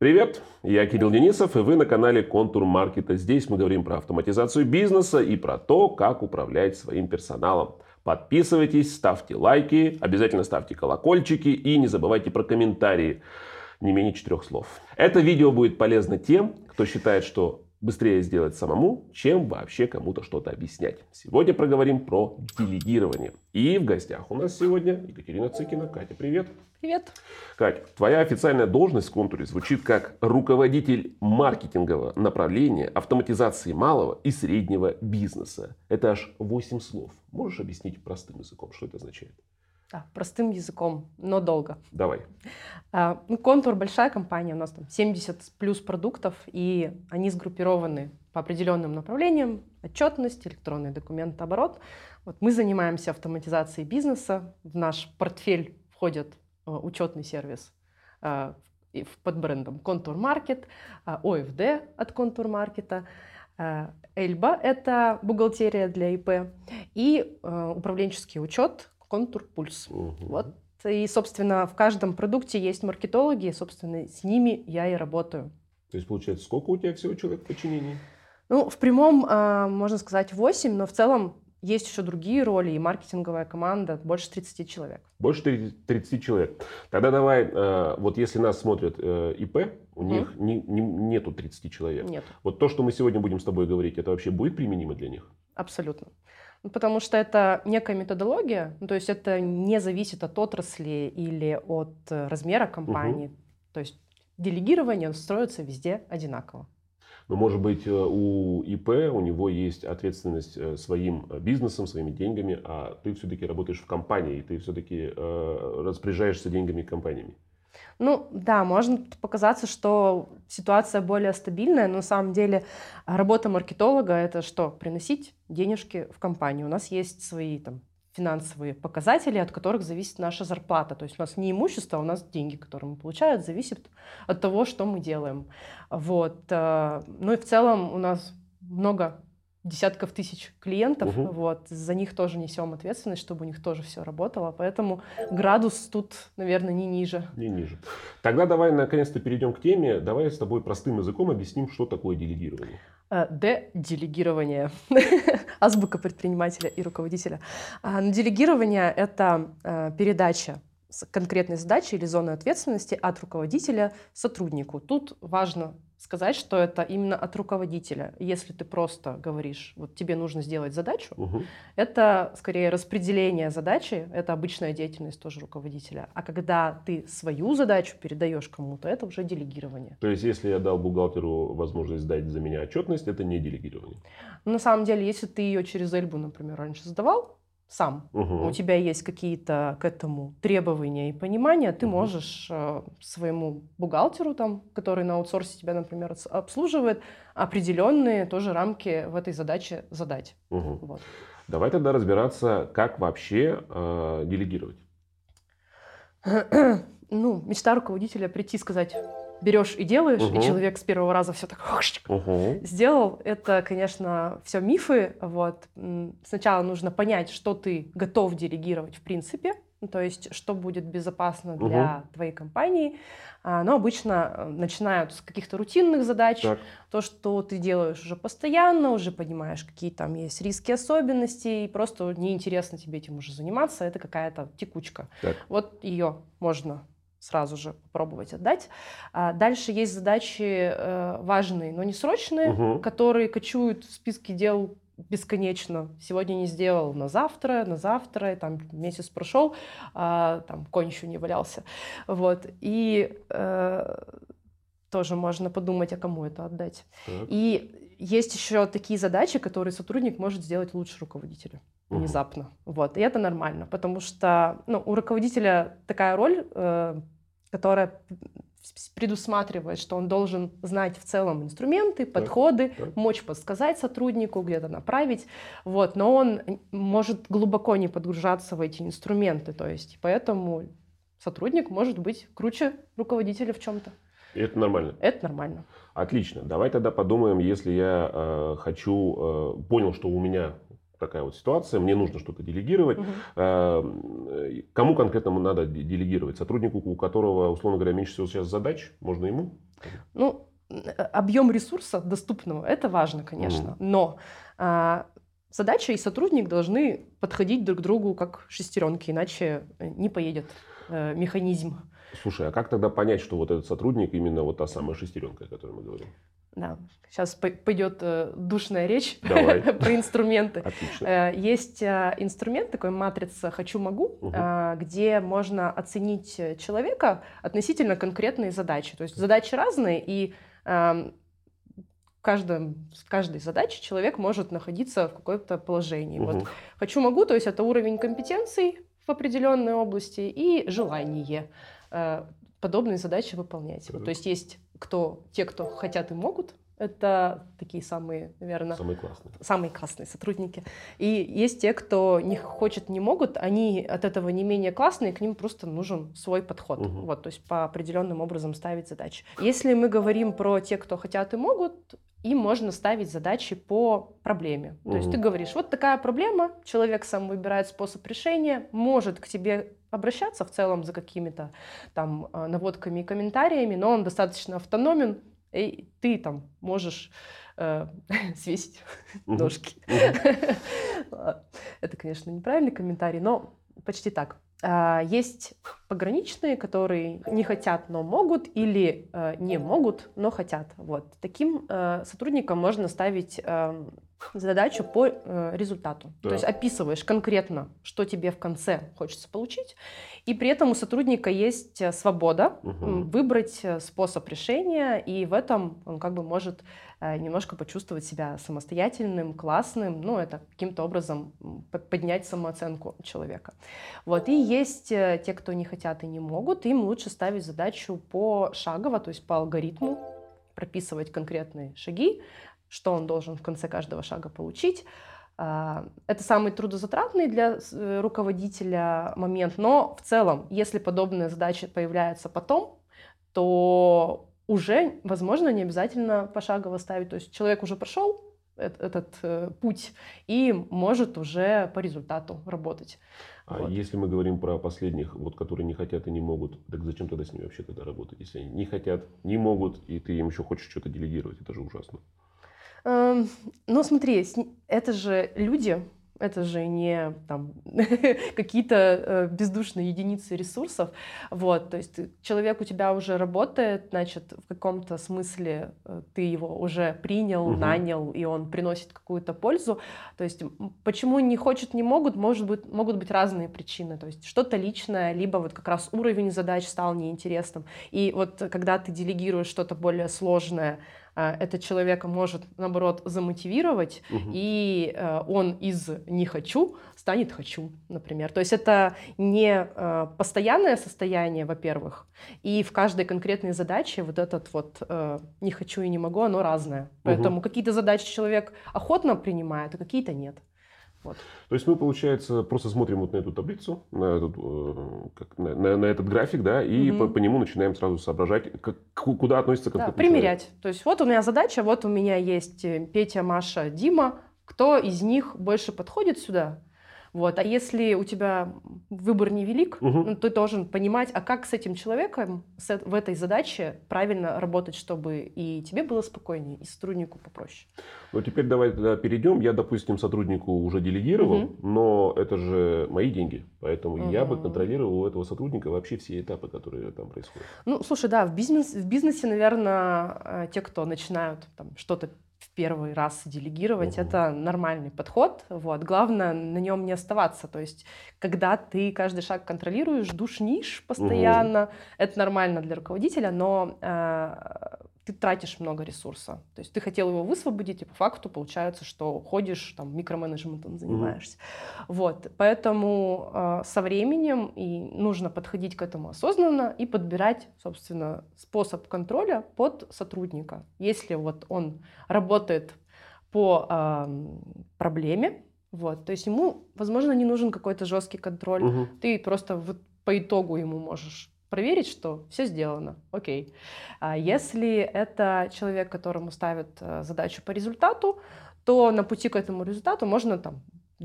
Привет, я Кирилл Денисов, и вы на канале Контур Маркета. Здесь мы говорим про автоматизацию бизнеса и про то, как управлять своим персоналом. Подписывайтесь, ставьте лайки, обязательно ставьте колокольчики и не забывайте про комментарии. Не менее четырех слов. Это видео будет полезно тем, кто считает, что быстрее сделать самому, чем вообще кому-то что-то объяснять. Сегодня проговорим про делегирование. И в гостях у нас сегодня Екатерина Цыкина. Катя, привет. Привет. Катя, твоя официальная должность в контуре звучит как руководитель маркетингового направления автоматизации малого и среднего бизнеса. Это аж 8 слов. Можешь объяснить простым языком, что это означает? Да, простым языком, но долго. Давай. А, ну, Контур большая компания, у нас там 70 плюс продуктов, и они сгруппированы по определенным направлениям. Отчетность, электронный документооборот. Вот мы занимаемся автоматизацией бизнеса. В наш портфель входит э, учетный сервис э, под брендом Контур Маркет, ОФД от Контур Маркета, Эльба — это бухгалтерия для ИП, и э, управленческий учет контур пульс. Угу. Вот. И, собственно, в каждом продукте есть маркетологи, и, собственно, с ними я и работаю. То есть, получается, сколько у тебя всего человек в подчинении? Ну, в прямом, э, можно сказать, 8, но в целом есть еще другие роли, и маркетинговая команда больше 30 человек. Больше 30 человек. Тогда давай, э, вот если нас смотрят э, ИП, у mm. них не, не, нету 30 человек. Нет. Вот то, что мы сегодня будем с тобой говорить, это вообще будет применимо для них? Абсолютно. Ну, потому что это некая методология, ну, то есть это не зависит от отрасли или от э, размера компании. Угу. То есть делегирование строится везде одинаково. Но, может быть, э, у ИП у него есть ответственность э, своим бизнесом, своими деньгами, а ты все-таки работаешь в компании, и ты все-таки э, распоряжаешься деньгами компаниями. Ну да, может показаться, что ситуация более стабильная, но на самом деле работа маркетолога это что? Приносить денежки в компанию. У нас есть свои там финансовые показатели, от которых зависит наша зарплата. То есть у нас не имущество, а у нас деньги, которые мы получаем, зависят от того, что мы делаем. Вот. Э, ну и в целом у нас много десятков тысяч клиентов, угу. вот, за них тоже несем ответственность, чтобы у них тоже все работало, поэтому градус тут, наверное, не ниже. Не ниже. Тогда давай наконец-то перейдем к теме, давай с тобой простым языком объясним, что такое делегирование. Э, Д-делегирование. Азбука предпринимателя и руководителя. А, делегирование — это э, конкретной задачи или зоны ответственности от руководителя сотруднику. Тут важно сказать, что это именно от руководителя. Если ты просто говоришь, вот тебе нужно сделать задачу, угу. это скорее распределение задачи, это обычная деятельность тоже руководителя. А когда ты свою задачу передаешь кому-то, это уже делегирование. То есть, если я дал бухгалтеру возможность сдать за меня отчетность, это не делегирование? на самом деле, если ты ее через Эльбу, например, раньше сдавал, сам, угу. у тебя есть какие-то к этому требования и понимания, ты угу. можешь э, своему бухгалтеру, там, который на аутсорсе тебя, например, обслуживает, определенные тоже рамки в этой задаче задать. Угу. Вот. Давай тогда разбираться, как вообще э, делегировать. ну, мечта руководителя прийти и сказать, берешь и делаешь, угу. и человек с первого раза все так угу. сделал. Это, конечно, все мифы. Вот. Сначала нужно понять, что ты готов делегировать в принципе, ну, то есть что будет безопасно для угу. твоей компании. А, но обычно э, начинают с каких-то рутинных задач, так. то, что ты делаешь уже постоянно, уже понимаешь, какие там есть риски, особенности, и просто неинтересно тебе этим уже заниматься, это какая-то текучка. Так. Вот ее можно сразу же попробовать отдать. А дальше есть задачи э, важные, но не срочные, угу. которые кочуют в списке дел бесконечно. Сегодня не сделал, на завтра, на завтра, и там месяц прошел, а, там конь еще не валялся. Вот. И э, тоже можно подумать, а кому это отдать. Так. И есть еще такие задачи, которые сотрудник может сделать лучше руководителя внезапно. Угу. Вот. И это нормально, потому что ну, у руководителя такая роль, э, которая предусматривает, что он должен знать в целом инструменты, подходы, так, так. мочь подсказать сотруднику, где-то направить, вот, но он может глубоко не подгружаться в эти инструменты, то есть поэтому сотрудник может быть круче руководителя в чем-то. И это нормально? Это нормально. Отлично. Давай тогда подумаем, если я э, хочу, э, понял, что у меня такая вот ситуация, мне нужно что-то делегировать. Угу. Кому конкретному надо делегировать? Сотруднику, у которого, условно говоря, меньше всего сейчас задач, можно ему? Ну, объем ресурса доступного, это важно, конечно, mm. но а, задача и сотрудник должны подходить друг к другу как шестеренки, иначе не поедет э, механизм. Слушай, а как тогда понять, что вот этот сотрудник именно вот та самая шестеренка, о которой мы говорим? Да, сейчас пойдет э, душная речь про инструменты. Отлично. Э, есть э, инструмент, такой матрица «хочу-могу», угу. где можно оценить человека относительно конкретной задачи. То есть задачи разные, и э, в, каждом, в каждой задаче человек может находиться в каком-то положении. Угу. Вот «хочу-могу», то есть это уровень компетенций в определенной области и желание подобные задачи выполнять. Вот, то есть есть кто, те, кто хотят и могут, это такие самые, наверное, самые классные. самые классные сотрудники. И есть те, кто не хочет, не могут, они от этого не менее классные, к ним просто нужен свой подход. Угу. Вот, то есть по определенным образом ставить задачи. Если мы говорим про те, кто хотят и могут, им можно ставить задачи по проблеме. То угу. есть ты говоришь, вот такая проблема, человек сам выбирает способ решения, может к тебе обращаться в целом за какими-то там а, наводками и комментариями, но он достаточно автономен, и ты там можешь э, свесить ножки. Это, конечно, неправильный комментарий, но почти так. А, есть пограничные, которые не хотят, но могут, или э, не могут, но хотят. Вот. Таким э, сотрудникам можно ставить эм, задачу по э, результату. Да. То есть описываешь конкретно, что тебе в конце хочется получить, и при этом у сотрудника есть э, свобода угу. выбрать э, способ решения, и в этом он как бы может э, немножко почувствовать себя самостоятельным, классным, ну это каким-то образом поднять самооценку человека. Вот и есть э, те, кто не хотят и не могут, им лучше ставить задачу по шагово, то есть по алгоритму прописывать конкретные шаги, что он должен в конце каждого шага получить. А, это самый трудозатратный для э, руководителя момент, но в целом, если подобные задачи появляются потом, то уже, возможно, не обязательно пошагово ставить. То есть человек уже прошел этот, этот путь и может уже по результату работать. А вот. если мы говорим про последних, вот, которые не хотят и не могут, так зачем тогда с ними вообще тогда работать? Если они не хотят, не могут, и ты им еще хочешь что-то делегировать, это же ужасно. Эм, ну, смотри, это же люди, это же не там какие-то э, бездушные единицы ресурсов. Вот, то есть человек у тебя уже работает, значит, в каком-то смысле э, ты его уже принял, угу. нанял, и он приносит какую-то пользу. То есть почему не хочет, не могут, может быть, могут быть разные причины. То есть что-то личное, либо вот как раз уровень задач стал неинтересным. И вот когда ты делегируешь что-то более сложное, это человека может, наоборот, замотивировать, угу. и э, он из «не хочу» станет «хочу», например. То есть это не э, постоянное состояние, во-первых, и в каждой конкретной задаче вот этот вот «не хочу» и «не могу» оно разное. Поэтому угу. какие-то задачи человек охотно принимает, а какие-то нет. Вот. То есть мы, получается, просто смотрим вот на эту таблицу, на этот, э, как, на, на, на этот график, да, и угу. по, по нему начинаем сразу соображать, как, куда относится конкретный да, примерять. Человек. То есть вот у меня задача, вот у меня есть э, Петя, Маша, Дима. Кто из них больше подходит сюда? Вот. А если у тебя выбор невелик, угу. ну, ты должен понимать, а как с этим человеком с, в этой задаче правильно работать, чтобы и тебе было спокойнее, и сотруднику попроще. Ну, теперь давай тогда перейдем. Я, допустим, сотруднику уже делегировал, угу. но это же мои деньги. Поэтому угу. я бы контролировал у этого сотрудника вообще все этапы, которые там происходят. Ну, слушай, да, в, бизнес, в бизнесе, наверное, э, те, кто начинают там что-то первый раз делегировать, угу. это нормальный подход. Вот. Главное на нем не оставаться. То есть, когда ты каждый шаг контролируешь, душнишь постоянно, угу. это нормально для руководителя, но э, ты тратишь много ресурса. То есть ты хотел его высвободить, и по факту получается, что ходишь, там, микроменеджментом занимаешься. Mm-hmm. Вот. Поэтому э, со временем и нужно подходить к этому осознанно и подбирать, собственно, способ контроля под сотрудника. Если вот он работает по э, проблеме, вот, то есть ему, возможно, не нужен какой-то жесткий контроль. Угу. Ты просто вот по итогу ему можешь проверить, что все сделано, окей. А если это человек, которому ставят э, задачу по результату, то на пути к этому результату можно там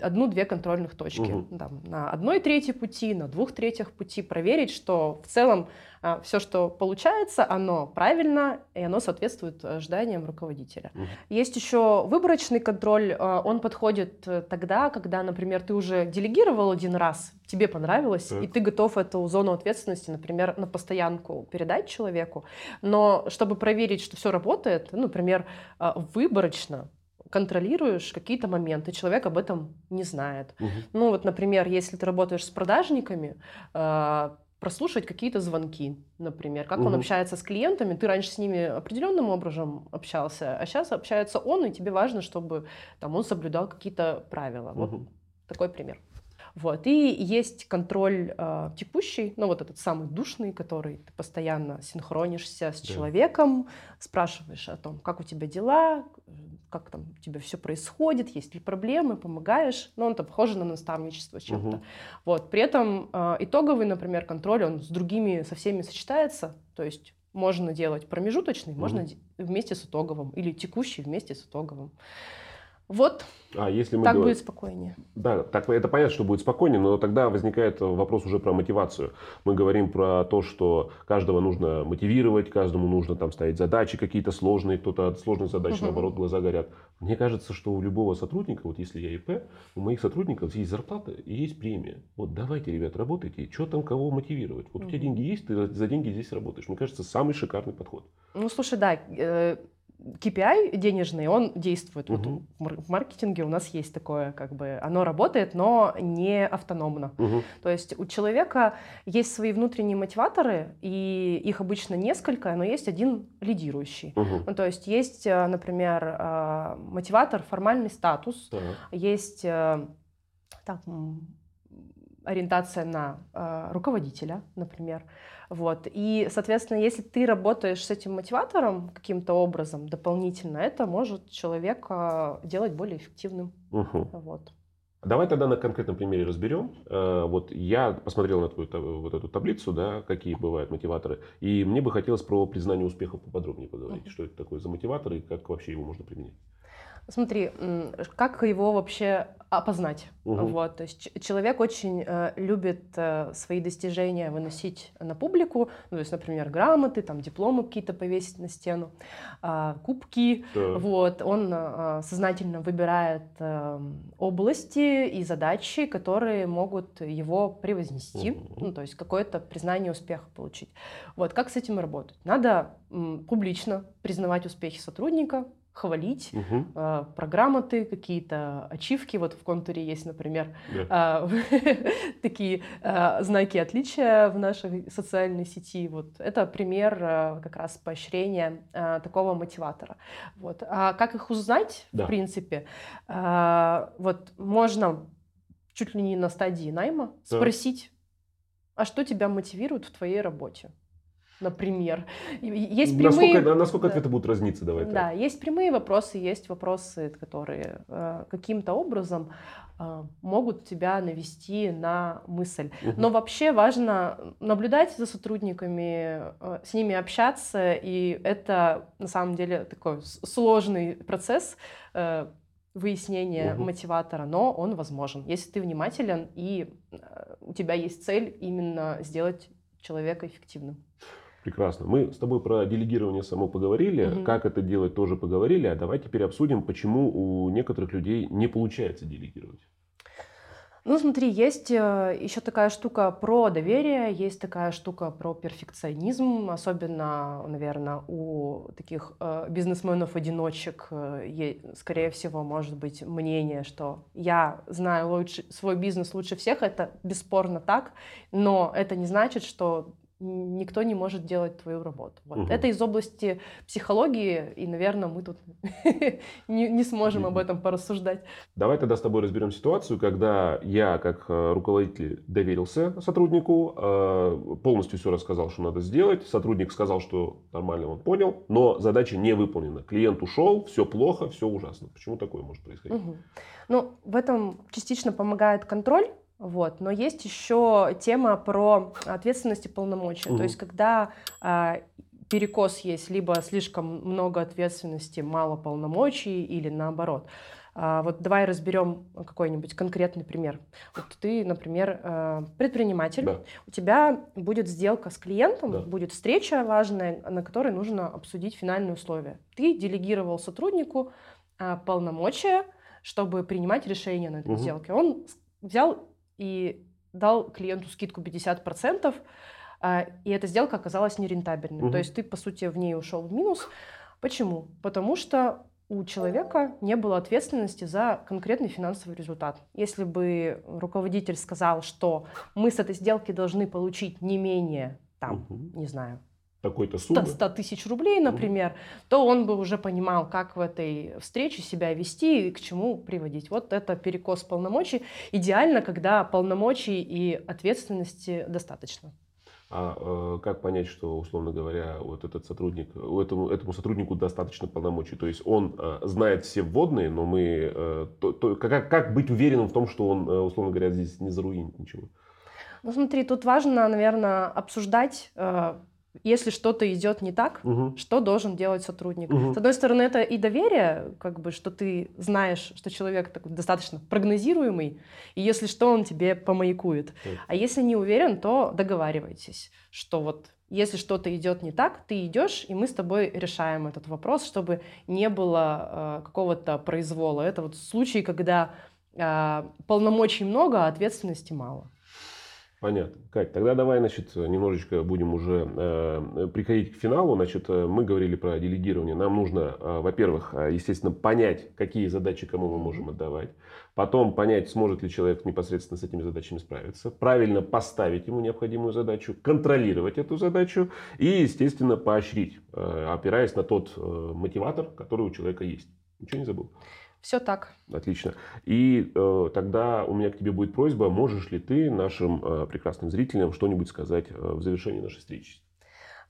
одну-две контрольных точки. Угу. Там, на одной трети пути, на двух третьих пути проверить, что в целом а, все, что получается, оно правильно, и оно соответствует ожиданиям руководителя. Угу. Есть еще выборочный контроль. А, он подходит э, тогда, когда, например, ты уже делегировал один раз, тебе понравилось, так. и ты готов эту зону ответственности, например, на постоянку передать человеку. Но чтобы проверить, что все работает, ну, например, а, выборочно, контролируешь какие-то моменты, человек об этом не знает. Угу. Ну вот, например, если ты работаешь с продажниками, э, прослушать какие-то звонки, например, как угу. он общается с клиентами, ты раньше с ними определенным образом общался, а сейчас общается он, и тебе важно, чтобы там он соблюдал какие-то правила. Угу. Вот такой пример. Вот. И есть контроль э, текущий, ну вот этот самый душный, который ты постоянно синхронишься с да. человеком, спрашиваешь о том, как у тебя дела, как там у тебя все происходит, есть ли проблемы, помогаешь. Ну, он-то похоже на наставничество чем-то. Угу. Вот. При этом э, итоговый, например, контроль, он с другими, со всеми сочетается. То есть можно делать промежуточный, угу. можно вместе с итоговым, или текущий вместе с итоговым. Вот. А если мы так говорим... будет спокойнее. Да, так это понятно, что будет спокойнее, но тогда возникает вопрос уже про мотивацию. Мы говорим про то, что каждого нужно мотивировать, каждому нужно там ставить задачи какие-то сложные, кто-то от сложных задач, угу. наоборот, глаза горят. Мне кажется, что у любого сотрудника, вот если я ИП, у моих сотрудников есть зарплата и есть премия. Вот давайте, ребят, работайте, что там кого мотивировать. Вот угу. у тебя деньги есть, ты за деньги здесь работаешь. Мне кажется, самый шикарный подход. Ну, слушай, да, э, KPI денежный, он действует. Угу. Вот в маркетинге у нас есть такое, как бы, оно работает, но не автономно. Угу. То есть у человека есть свои внутренние мотиваторы, и их обычно несколько, но есть один лидирующий. Угу. Ну, то есть есть, э, например, э, мотиватор формальный статус, так. есть э, так, ориентация на руководителя, например. Вот. И, соответственно, если ты работаешь с этим мотиватором каким-то образом дополнительно, это может человека делать более эффективным. Угу. Вот. Давай тогда на конкретном примере разберем. Э, вот я посмотрел на твою вот эту таблицу, да, какие бывают мотиваторы, и мне бы хотелось про признание успеха поподробнее поговорить. Что это такое за мотиватор и как вообще его можно применять? Смотри, как его вообще опознать? Угу. Вот, то есть человек очень э, любит э, свои достижения выносить на публику, ну, то есть, например, грамоты, там дипломы какие-то повесить на стену, э, кубки. Да. Вот, он э, сознательно выбирает э, области и задачи, которые могут его превознести, угу. ну, то есть какое-то признание успеха получить. Вот, как с этим работать? Надо м, публично признавать успехи сотрудника, хвалить, угу. э, программаты, какие-то ачивки. Вот в контуре есть, например, yeah. э, такие э, знаки отличия в нашей социальной сети. Вот это пример э, как раз поощрения э, такого мотиватора. Вот. А как их узнать, да. в принципе? Э, вот можно чуть ли не на стадии найма да. спросить, а что тебя мотивирует в твоей работе? Например. Есть прямые... Насколько, насколько да. ответы будут разниться, давай так. Да, есть прямые вопросы, есть вопросы, которые э, каким-то образом э, могут тебя навести на мысль. Угу. Но вообще важно наблюдать за сотрудниками, э, с ними общаться, и это на самом деле такой сложный процесс э, выяснения угу. мотиватора, но он возможен, если ты внимателен и э, у тебя есть цель именно сделать человека эффективным. Прекрасно. Мы с тобой про делегирование само поговорили, угу. как это делать тоже поговорили, а давай теперь обсудим, почему у некоторых людей не получается делегировать. Ну, смотри, есть э, еще такая штука про доверие, есть такая штука про перфекционизм, особенно, наверное, у таких э, бизнесменов-одиночек, э, скорее всего, может быть мнение, что я знаю лучше, свой бизнес лучше всех, это бесспорно так, но это не значит, что никто не может делать твою работу. Вот. Угу. Это из области психологии, и, наверное, мы тут не, не сможем об этом порассуждать. Давай тогда с тобой разберем ситуацию, когда я, как э, руководитель, доверился сотруднику, э, полностью все рассказал, что надо сделать. Сотрудник сказал, что нормально он понял, но задача не выполнена. Клиент ушел, все плохо, все ужасно. Почему такое может происходить? Угу. Ну, в этом частично помогает контроль вот. Но есть еще тема про ответственность и полномочия. Угу. То есть, когда а, перекос есть, либо слишком много ответственности, мало полномочий, или наоборот. А, вот давай разберем какой-нибудь конкретный пример. Вот ты, например, э, предприниматель, да. у тебя будет сделка с клиентом, да. будет встреча важная, на которой нужно обсудить финальные условия. Ты делегировал сотруднику а, полномочия, чтобы принимать решения на этой угу. сделке. Он взял и дал клиенту скидку 50%, а, и эта сделка оказалась нерентабельной. Угу. То есть ты, по сути, в ней ушел в минус. Почему? Потому что у человека не было ответственности за конкретный финансовый результат. Если бы руководитель сказал, что мы с этой сделки должны получить не менее, там, угу. не знаю, какой-то суммы. 100 тысяч рублей, например, угу. то он бы уже понимал, как в этой встрече себя вести и к чему приводить. Вот это перекос полномочий. Идеально, когда полномочий и ответственности достаточно. А э, как понять, что, условно говоря, вот этот сотрудник, этому, этому сотруднику достаточно полномочий? То есть он э, знает все вводные, но мы... Э, то, то, как, как быть уверенным в том, что он, э, условно говоря, здесь не заруинит ничего? Ну смотри, тут важно, наверное, обсуждать э, если что-то идет не так, угу. что должен делать сотрудник? Угу. С одной стороны, это и доверие, как бы, что ты знаешь, что человек такой достаточно прогнозируемый, и если что, он тебе помаякует. Так. А если не уверен, то договаривайтесь, что вот если что-то идет не так, ты идешь, и мы с тобой решаем этот вопрос, чтобы не было э, какого-то произвола. Это вот случай, когда э, полномочий много, а ответственности мало. Понятно. Кать, тогда давай, значит, немножечко будем уже э, приходить к финалу. Значит, э, мы говорили про делегирование. Нам нужно, э, во-первых, э, естественно, понять, какие задачи кому мы можем отдавать. Потом понять, сможет ли человек непосредственно с этими задачами справиться. Правильно поставить ему необходимую задачу, контролировать эту задачу и, естественно, поощрить, э, опираясь на тот э, мотиватор, который у человека есть. Ничего не забыл? Все так. Отлично. И э, тогда у меня к тебе будет просьба, можешь ли ты нашим э, прекрасным зрителям что-нибудь сказать э, в завершении нашей встречи?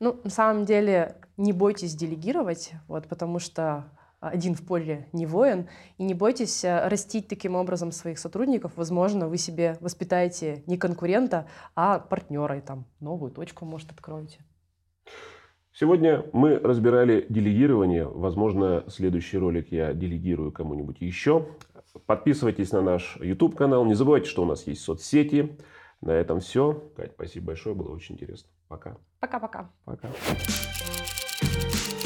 Ну, на самом деле, не бойтесь делегировать, вот, потому что один в поле не воин. И не бойтесь э, растить таким образом своих сотрудников. Возможно, вы себе воспитаете не конкурента, а партнера и там новую точку, может, откроете. Сегодня мы разбирали делегирование. Возможно, следующий ролик я делегирую кому-нибудь еще. Подписывайтесь на наш YouTube канал. Не забывайте, что у нас есть соцсети. На этом все. Кать, спасибо большое. Было очень интересно. Пока. Пока-пока. Пока. -пока. Пока.